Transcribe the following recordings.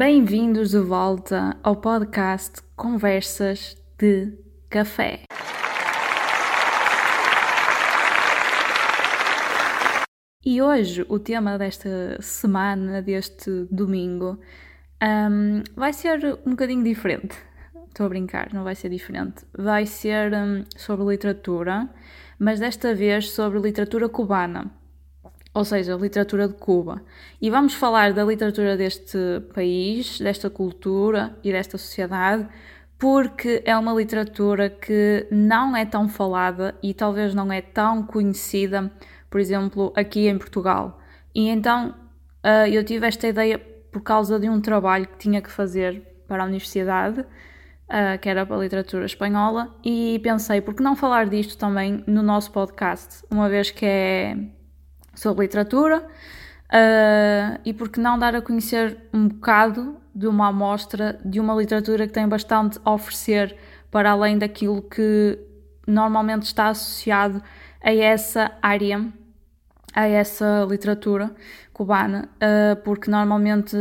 Bem-vindos de volta ao podcast Conversas de Café. E hoje o tema desta semana, deste domingo, um, vai ser um bocadinho diferente. Estou a brincar, não vai ser diferente. Vai ser um, sobre literatura, mas desta vez sobre literatura cubana ou seja, literatura de Cuba. E vamos falar da literatura deste país, desta cultura e desta sociedade, porque é uma literatura que não é tão falada e talvez não é tão conhecida, por exemplo, aqui em Portugal. E então uh, eu tive esta ideia por causa de um trabalho que tinha que fazer para a universidade, uh, que era para a literatura espanhola, e pensei, por que não falar disto também no nosso podcast, uma vez que é sobre literatura uh, e porque não dar a conhecer um bocado de uma amostra de uma literatura que tem bastante a oferecer para além daquilo que normalmente está associado a essa área, a essa literatura cubana, uh, porque normalmente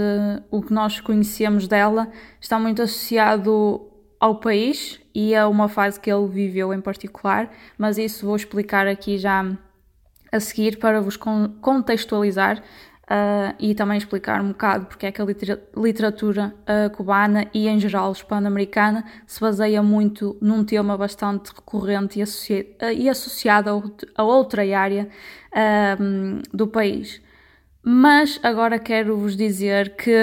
o que nós conhecemos dela está muito associado ao país e a uma fase que ele viveu em particular, mas isso vou explicar aqui já a seguir para vos contextualizar uh, e também explicar um bocado porque é que a literatura uh, cubana e em geral hispano-americana se baseia muito num tema bastante recorrente e, associ uh, e associado a, outra área do país. Mas agora quero vos dizer que.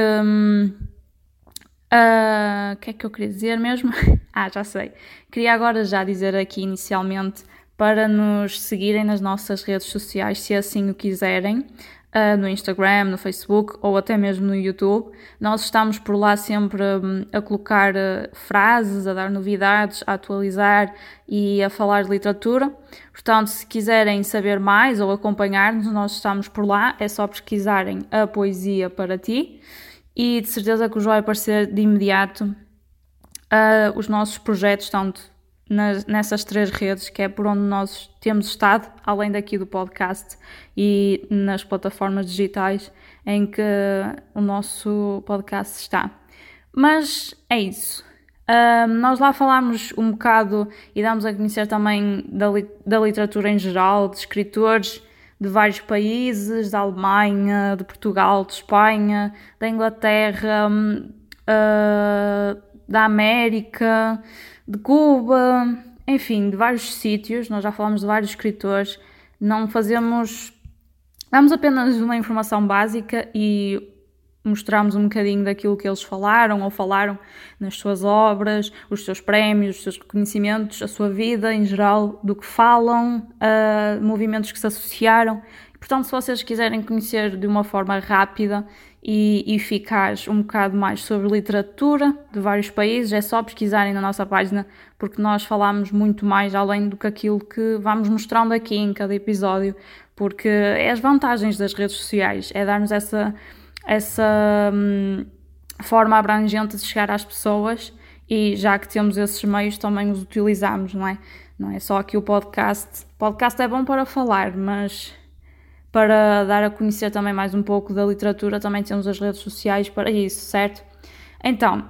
O que é que eu queria dizer mesmo? ah, já sei. Queria agora já dizer aqui inicialmente para nos seguirem nas nossas redes sociais, se assim o quiserem, uh, no Instagram, no Facebook ou até mesmo no YouTube. Nós estamos por lá sempre um, a colocar uh, frases, a dar novidades, a atualizar e a falar de literatura. Portanto, se quiserem saber mais ou acompanhar-nos, nós estamos por lá, é só pesquisarem a poesia para ti e de certeza que vos vai aparecer de imediato uh, os nossos projetos, tanto nas, nessas três redes, que é por onde nós temos estado, além daqui do podcast e nas plataformas digitais em que o nosso podcast está. Mas é isso. Nós lá falámos um bocado e damos a conhecer também da, li da literatura em geral, de escritores de vários países, da Alemanha, de Portugal, de Espanha, da Inglaterra, uh, da América, de Cuba, enfim, de vários sítios. Nós já falamos de vários escritores. Não fazemos. Damos apenas uma informação básica e mostramos um bocadinho daquilo que eles falaram ou falaram nas suas obras, os seus prémios, os seus reconhecimentos, a sua vida em geral, do que falam, movimentos que se associaram. Portanto, se vocês quiserem conhecer de uma forma rápida e eficaz um bocado mais sobre literatura de vários países, é só pesquisarem na nossa página, porque nós falamos muito mais além do que aquilo que vamos mostrando aqui em cada episódio, porque é as vantagens das redes sociais, é darmos essa, essa hum, forma abrangente de chegar às pessoas e já que temos esses meios também os utilizamos, não é? Não é só aqui o podcast. Podcast é bom para falar, mas para dar a conhecer também mais um pouco da literatura, também temos as redes sociais para isso, certo? Então,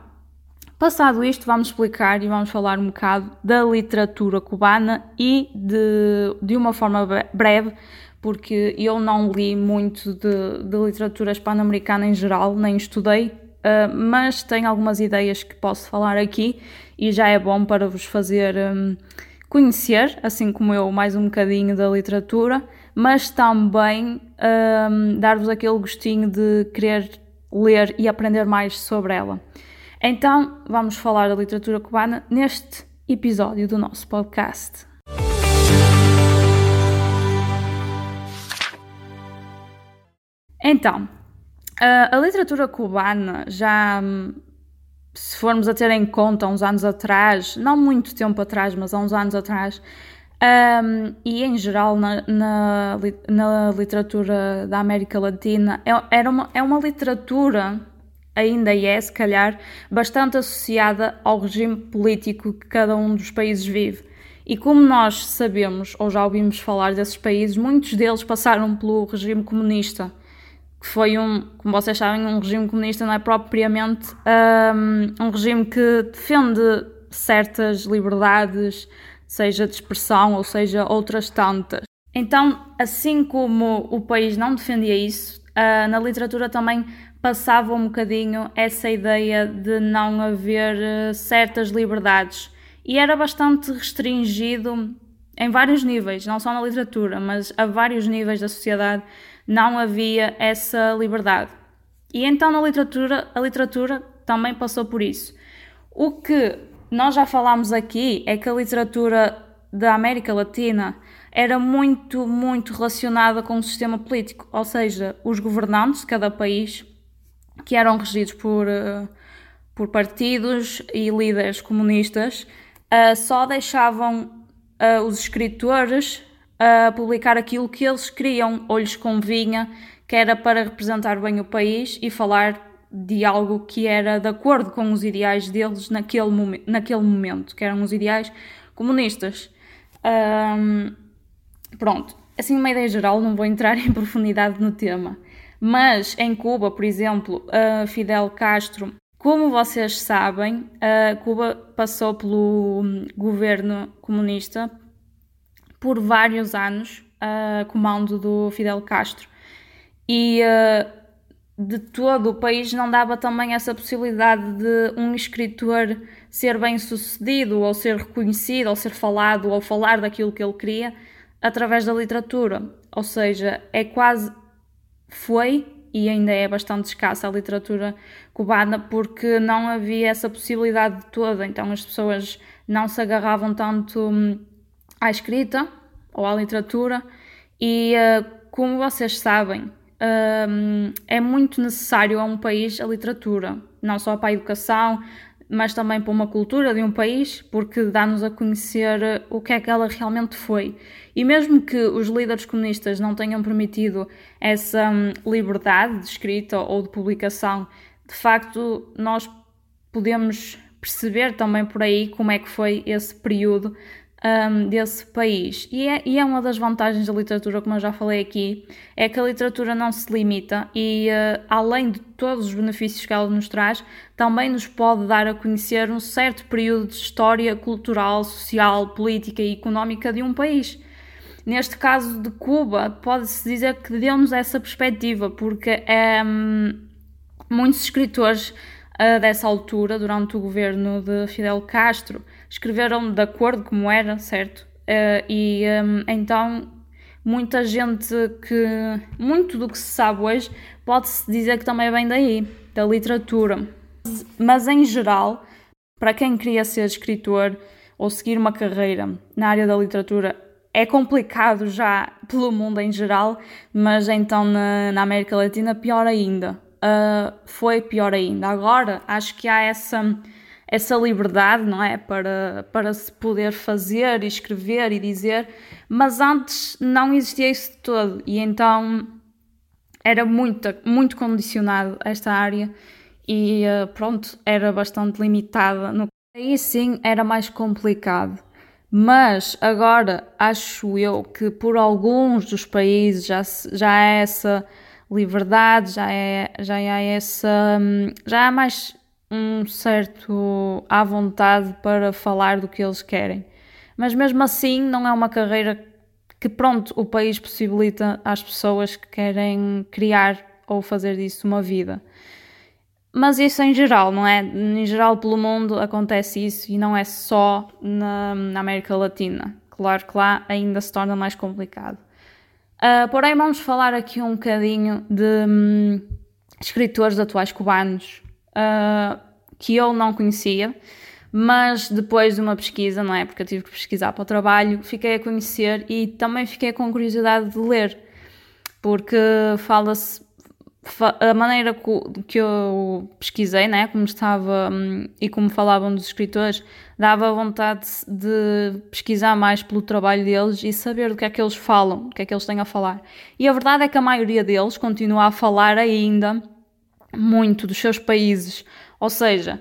passado isto, vamos explicar e vamos falar um bocado da literatura cubana e de, de uma forma breve, porque eu não li muito de, de literatura hispano-americana em geral, nem estudei, uh, mas tenho algumas ideias que posso falar aqui e já é bom para vos fazer um, conhecer, assim como eu, mais um bocadinho da literatura mas também um, dar-vos aquele gostinho de querer ler e aprender mais sobre ela. Então, vamos falar da literatura cubana neste episódio do nosso podcast. Então, a literatura cubana já, hum, se formos a ter em conta uns anos atrás, não muito tempo atrás, mas há uns anos atrás, um, e em geral na, na, na, literatura da América Latina é, era uma, é uma literatura, ainda é se calhar, bastante associada ao regime político que cada um dos países vive. E como nós sabemos, ou já ouvimos falar desses países, muitos deles passaram pelo regime comunista, que foi um, como vocês sabem, um regime comunista não é propriamente um, um regime que defende certas liberdades, seja de expressão ou seja outras tantas. Então, assim como o país não defendia isso, uh, na literatura também passava um bocadinho essa ideia de não haver uh, certas liberdades e era bastante restringido em vários níveis, não só na literatura, mas a vários níveis da sociedade não havia essa liberdade. E então na literatura, a literatura também passou por isso. O que nós já falámos aqui é que a literatura da América Latina era muito, muito relacionada com o sistema político, ou seja, os governantes de cada país, que eram regidos por, uh, por partidos e líderes comunistas, uh, só deixavam uh, os escritores publicar aquilo que eles queriam ou lhes convinha, que era para representar bem o país e falar de algo que era de acordo com os ideais deles naquele, momen naquele momento, que eram os ideais comunistas. Um, pronto, assim, uma ideia geral, não vou entrar em profundidade no tema. Mas em Cuba, por exemplo, uh, Fidel Castro, como vocês sabem, uh, Cuba passou pelo governo comunista por vários anos uh, comando do Fidel Castro. E uh, de todo o país não dava também essa possibilidade de um escritor ser bem sucedido, ou ser reconhecido, ou ser falado, ou falar daquilo que ele queria através da literatura. Ou seja, é quase. Foi e ainda é bastante escassa a literatura cubana porque não havia essa possibilidade toda, então as pessoas não se agarravam tanto hum, à escrita ou à literatura e uh, como vocês sabem uh, é muito necessário a um país a literatura, não só para a educação, mas também para uma cultura de um país, porque dá-nos a conhecer o que é que ela realmente foi. E mesmo que os líderes comunistas não tenham permitido essa hum, liberdade de escrita ou de publicação, de facto nós podemos perceber também por aí como é que foi esse período um, desse país. E é, e é, uma das vantagens da literatura, como eu já falei aqui, é que a literatura não se limita e, uh, além de todos os benefícios que ela nos traz, também nos pode dar a conhecer um certo período de história cultural, social, política e económica de um país. Neste caso de Cuba, pode-se dizer que deu-nos essa perspectiva, porque um, muitos escritores uh, dessa altura, durante o governo de Fidel Castro, escreveram de acordo como era, certo? Uh, e um, então muita gente que. Muito do que se sabe hoje pode-se dizer que também vem daí, da literatura. Mas em geral, para quem queria ser escritor ou seguir uma carreira na área da literatura, é complicado já pelo mundo em geral, mas então na, na América Latina pior ainda. Uh, foi pior ainda. Agora acho que há essa essa liberdade, não é? Para, para se poder fazer e escrever e dizer, mas antes não existia isso de todo e então era muito, muito condicionado esta área e eh, pronto, era bastante limitada. No... Aí sim era mais complicado. Mas agora acho eu que por alguns dos países já, já há essa liberdade, já é, já há essa. Hum, já há mais um certo à vontade para falar do que eles querem. Mas mesmo assim, não é uma carreira que, pronto, o país possibilita às pessoas que querem criar ou fazer disso uma vida. Mas isso em geral, não é? Em geral, pelo mundo acontece isso e não é só na, na América Latina. Claro que lá ainda se torna mais complicado. Uh, porém, vamos falar aqui um bocadinho de hum, escritores atuais cubanos uh, que eu não conhecia, mas depois de uma pesquisa, não é? Porque eu tive que pesquisar para o trabalho, fiquei a conhecer e também fiquei com curiosidade de ler, porque fala-se. A maneira que eu pesquisei, né, como estava hum, e como falavam dos escritores, dava vontade de pesquisar mais pelo trabalho deles e saber do que é que eles falam, do que é que eles têm a falar. E a verdade é que a maioria deles continua a falar ainda muito dos seus países. Ou seja,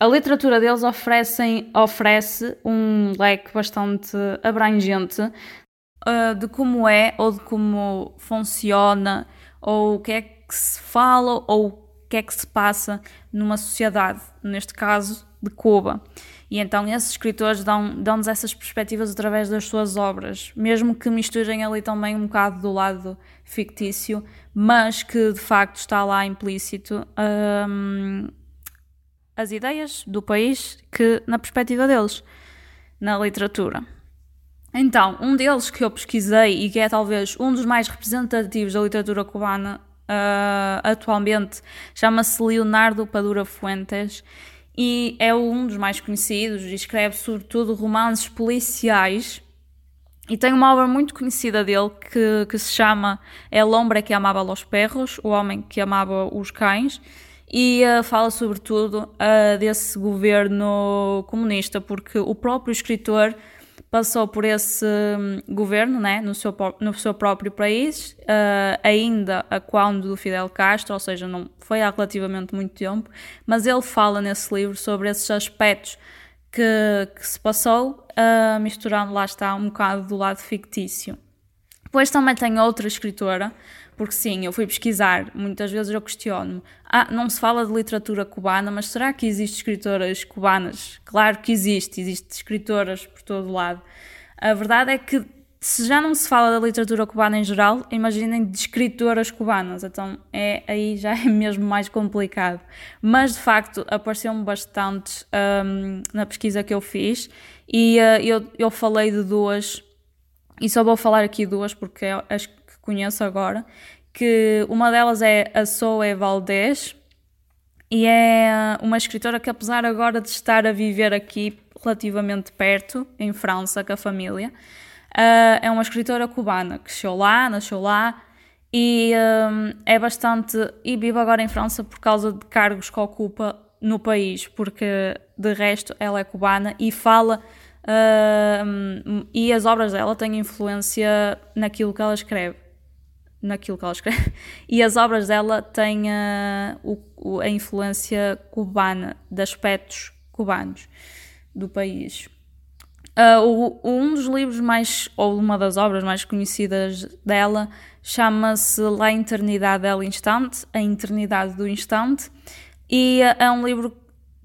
a literatura deles oferecem, oferece um leque bastante abrangente uh, de como é ou de como funciona ou o que é que que se fala ou o que é que se passa numa sociedade, neste caso de Cuba. E então esses escritores dão-nos dão essas perspectivas através das suas obras, mesmo que misturem ali também um bocado do lado fictício, mas que de facto está lá implícito hum, as ideias do país que na perspectiva deles, na literatura. Então, um deles que eu pesquisei e que é talvez um dos mais representativos da literatura cubana uh, atualmente chama-se Leonardo Padura Fuentes e é um dos mais conhecidos escreve sobretudo romances policiais. E tem uma obra muito conhecida dele que, que se chama El hombre que amava los perros, o homem que amava os cães e uh, fala sobretudo uh, desse governo comunista porque o próprio escritor passou por esse um, governo né, no, seu, no seu próprio país, uh, ainda a quando do Fidel Castro, ou seja, não foi há relativamente muito tempo, mas ele fala nesse livro sobre esses aspectos que, que se passou, uh, misturando lá está um bocado do lado fictício. Depois também tem outra escritora, porque sim, eu fui pesquisar, muitas vezes eu questiono-me, ah, não se fala de literatura cubana, mas será que existem escritoras cubanas? Claro que existe, existem escritoras por todo lado. A verdade é que se já não se fala da literatura cubana em geral, imaginem de escritoras cubanas, então é, aí já é mesmo mais complicado. Mas de facto apareceu-me bastante um, na pesquisa que eu fiz e uh, eu, eu falei de duas, e só vou falar aqui duas porque é as conheço agora, que uma delas é a Zoe Valdez e é uma escritora que apesar agora de estar a viver aqui relativamente perto, em França, com a família, uh, é uma escritora cubana que cresceu lá, nasceu lá e um, é bastante... e vive agora em França por causa de cargos que ocupa no país, porque de resto ela é cubana e fala... Uh, e as obras dela têm influência naquilo que ela escreve naquilo que ela escreve. E as obras dela têm a, o, a influência cubana, de aspectos cubanos do país. Uh, o, um dos livros mais, ou uma das obras mais conhecidas dela, chama-se La Eternidade del Instante, A Eternidade do Instante, e é um livro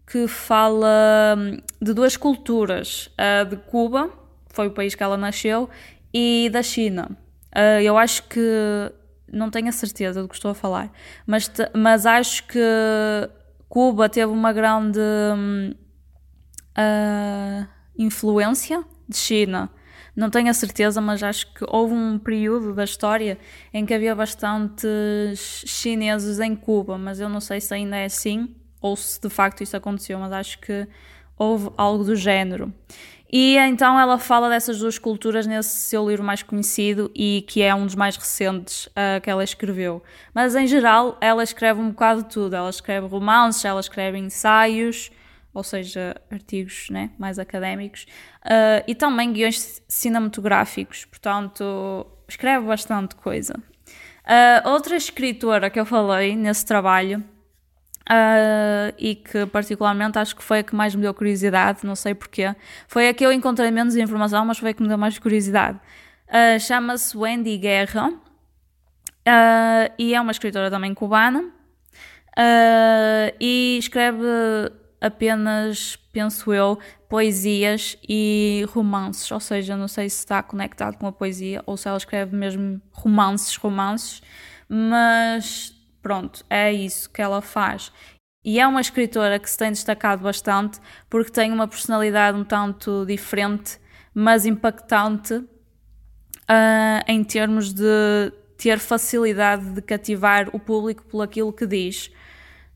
que fala hum, de duas culturas, a de Cuba, foi o país que ela nasceu, e da China. Uh, eu acho que. Não tenho a certeza do que estou a falar, mas, mas acho que Cuba teve uma grande uh, influência de China. Não tenho a certeza, mas acho que houve um período da história em que havia bastantes chineses em Cuba, mas eu não sei se ainda é assim ou se de facto isso aconteceu, mas acho que houve algo do género. E então ela fala dessas duas culturas nesse seu livro mais conhecido e que é um dos mais recentes uh, que ela escreveu. Mas em geral ela escreve um bocado de tudo. Ela escreve romances, ela escreve ensaios, ou seja, artigos né, mais académicos, uh, e também guiões cinematográficos. Portanto, escreve bastante coisa. Uh, outra escritora que eu falei nesse trabalho Uh, e que particularmente acho que foi a que mais me deu curiosidade, não sei porquê. Foi a que eu encontrei menos informação, mas foi a que me deu mais curiosidade. Uh, Chama-se Wendy Guerra uh, e é uma escritora também cubana e escreve apenas, penso eu, poesias e romances, ou seja, não sei se está conectado com a poesia ou se ela escreve mesmo romances, romances, mas Pronto, é isso que ela faz. E é uma escritora que se tem destacado bastante porque tem uma personalidade um tanto diferente, mas impactante uh, em termos de ter facilidade de cativar o público por aquilo que diz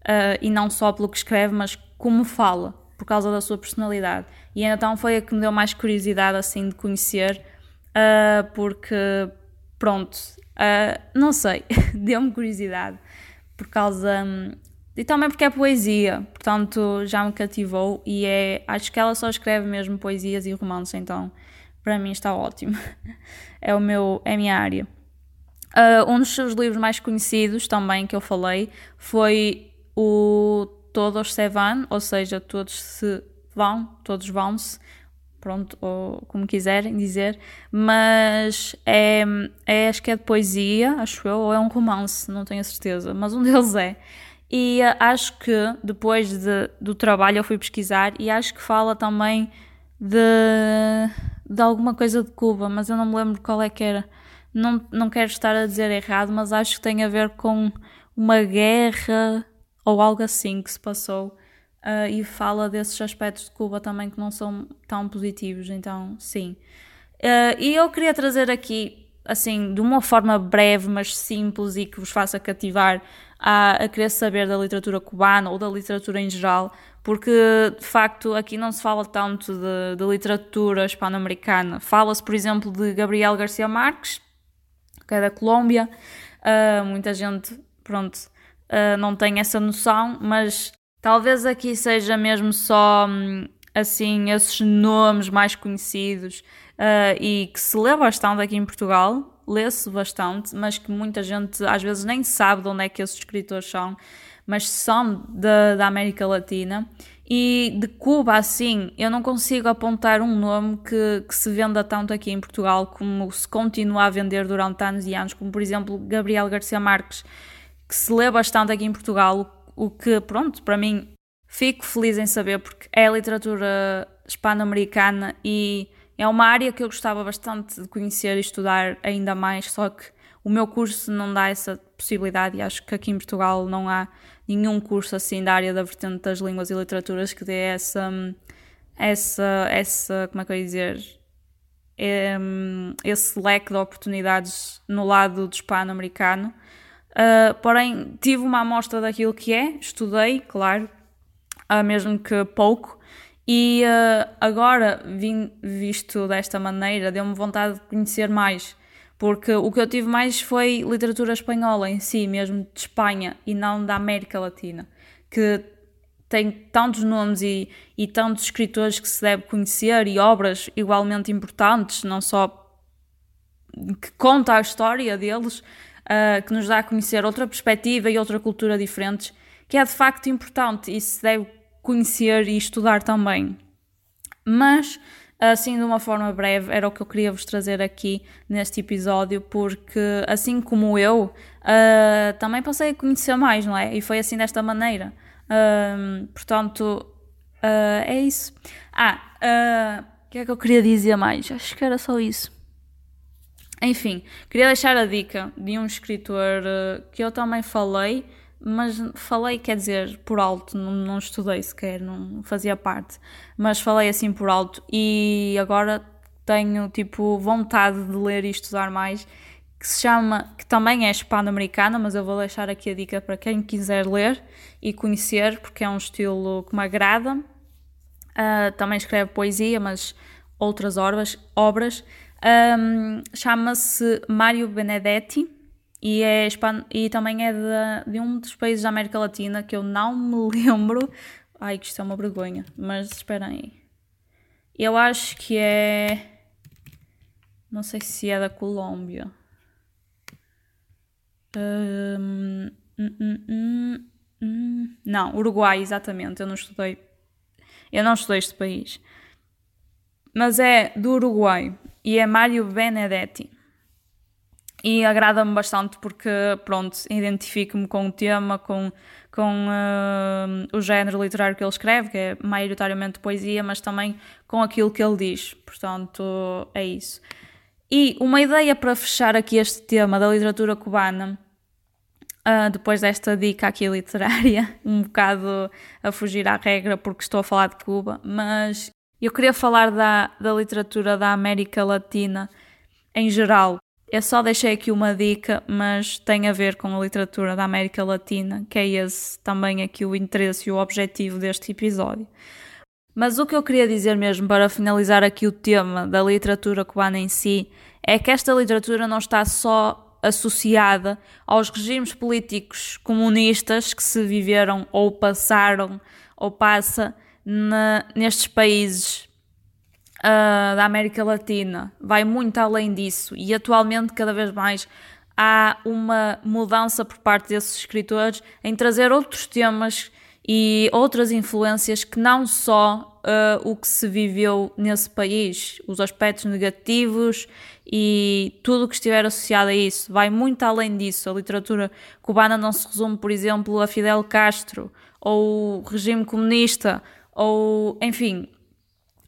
uh, e não só pelo que escreve, mas como fala, por causa da sua personalidade. E então foi a que me deu mais curiosidade assim de conhecer, uh, porque pronto, não sei, deu-me curiosidade por causa. Hum, e também porque é poesia, portanto já me cativou e é. Acho que ela só escreve mesmo poesias e romances, então para mim está ótimo. é o meu, é a minha área. Uh, um dos seus livros mais conhecidos também que eu falei foi o Todos se van, ou seja, todos se vão, todos vão-se, pronto, ou como quiserem dizer, mas é, é, acho que é de poesia, acho eu, ou é um romance, não tenho a certeza, mas um deles é. E uh, acho que depois de, do trabalho eu fui pesquisar e acho que fala também de, de alguma coisa de Cuba, mas eu não me lembro qual é que era. Não, não quero estar a dizer errado, mas acho que tem a ver com uma guerra ou algo assim que se passou uh, e fala desses aspectos de Cuba também que não são tão positivos, então sim. Uh, e eu queria trazer aqui, assim, de uma forma breve, mas simples e que vos faça cativar a, a querer saber da literatura cubana ou da literatura em geral, porque de facto aqui não se fala tanto de, de literatura hispano-americana. Fala-se, por exemplo, de Gabriel Garcia Marques, que é da Colômbia. Uh, muita gente, pronto, uh, não tem essa noção, mas Talvez aqui seja mesmo só hum, assim esses nomes mais conhecidos uh, e que se lê bastante aqui em Portugal, lê-se bastante, mas que muita gente às vezes nem sabe de onde é que esses escritores são, mas são da, América Latina. E de Cuba, assim, eu não consigo apontar um nome que, que se venda tanto aqui em Portugal como se continua a vender durante anos e anos, como por exemplo Gabriel Garcia Marques, que se lê bastante aqui em Portugal, o que, pronto, para mim fico feliz em saber porque é literatura hispano-americana e é uma área que eu gostava bastante de conhecer e estudar ainda mais, só que o meu curso não dá essa possibilidade e acho que aqui em Portugal não há nenhum curso assim da área da vertente das línguas e literaturas que dê essa, essa, essa como é que eu ia dizer, esse leque de oportunidades no lado do hispano-americano. Uh, porém, tive uma amostra daquilo que é, estudei, claro, uh, mesmo que pouco, e uh, agora, vim, visto desta maneira, deu-me vontade de conhecer mais, porque o que eu tive mais foi literatura espanhola em si, mesmo de Espanha e não da América Latina, que tem tantos nomes e, e tantos escritores que se deve conhecer e obras igualmente importantes, não só que conta a história deles, uh, que nos dá a conhecer outra perspectiva e outra cultura diferentes, que é de facto importante e se deve conhecer e estudar também. Mas, assim de uma forma breve, era o que eu queria vos trazer aqui neste episódio, porque assim como eu, uh, também passei a conhecer mais, não é? E foi assim desta maneira. Uh, portanto, uh, é isso. Ah, o que é que eu queria dizer mais? Acho que era só isso. Enfim, queria deixar a dica de um escritor uh, que eu também falei, mas falei, quer dizer, por alto, não, não estudei sequer, não fazia parte, mas falei assim por alto e agora tenho tipo vontade de ler e estudar mais, que se chama, que também é hispano-americana, mas eu vou deixar aqui a dica para quem quiser ler e conhecer, porque é um estilo que me agrada. Uh, também escreve poesia, mas outras obras, obras um, Chama-se Mário Benedetti e, é, e também é de, de, um dos países da América Latina que eu não me lembro. Ai, que isto é uma vergonha, mas esperem aí. Eu acho que é. Não sei se é da Colômbia. Um, hum, hum, não, Uruguai, exatamente. Eu não estudei. Eu não estudei este país. Mas é do Uruguai e é Mário Benedetti. E agrada-me bastante porque, pronto, identifico-me com o tema, com, com uh, o género literário que ele escreve, que é maioritariamente poesia, mas também com aquilo que ele diz. Portanto, é isso. E uma ideia para fechar aqui este tema da literatura cubana, uh, depois desta dica aqui literária, um bocado a fugir à regra porque estou a falar de Cuba, mas eu queria falar da, da literatura da América Latina em geral. Eu só deixei aqui uma dica, mas tem a ver com a literatura da América Latina, que é esse também aqui o interesse e o objetivo deste episódio. Mas o que eu queria dizer mesmo para finalizar aqui o tema da literatura cubana em si é que esta literatura não está só associada aos regimes políticos comunistas que se viveram ou passaram ou passa na, nestes países uh, da América Latina vai muito além disso e atualmente cada vez mais há uma mudança por parte desses escritores em trazer outros temas e outras influências que não só uh, o que se viveu nesse país, os aspectos negativos e tudo o que estiver associado a isso. Vai muito além disso. A literatura cubana não se resume, por exemplo, a Fidel Castro ou o regime comunista, ou enfim,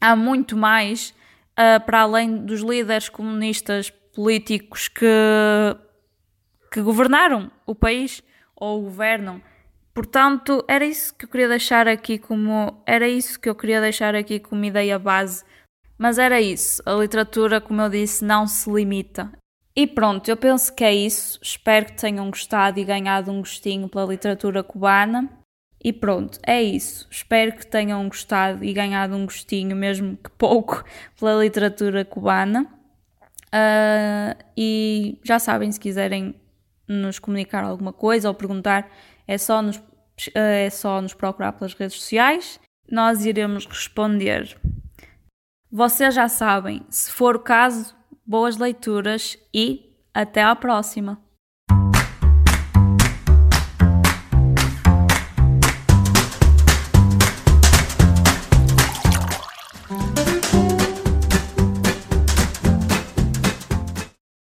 há muito mais uh, para além dos líderes comunistas políticos que, que governaram o país ou governam. Portanto, era isso que eu queria deixar aqui como era isso que eu queria deixar aqui como ideia base. Mas era isso. A literatura, como eu disse, não se limita. E pronto, eu penso que é isso. Espero que tenham gostado e ganhado um gostinho pela literatura cubana. E pronto, é isso. Espero que tenham gostado e ganhado um gostinho, mesmo que pouco, pela literatura cubana. Uh, e já sabem, se quiserem nos comunicar alguma coisa ou perguntar, é só nos, uh, é só nos procurar pelas redes sociais. Nós iremos responder. Vocês já sabem, se for o caso, boas leituras e até à próxima!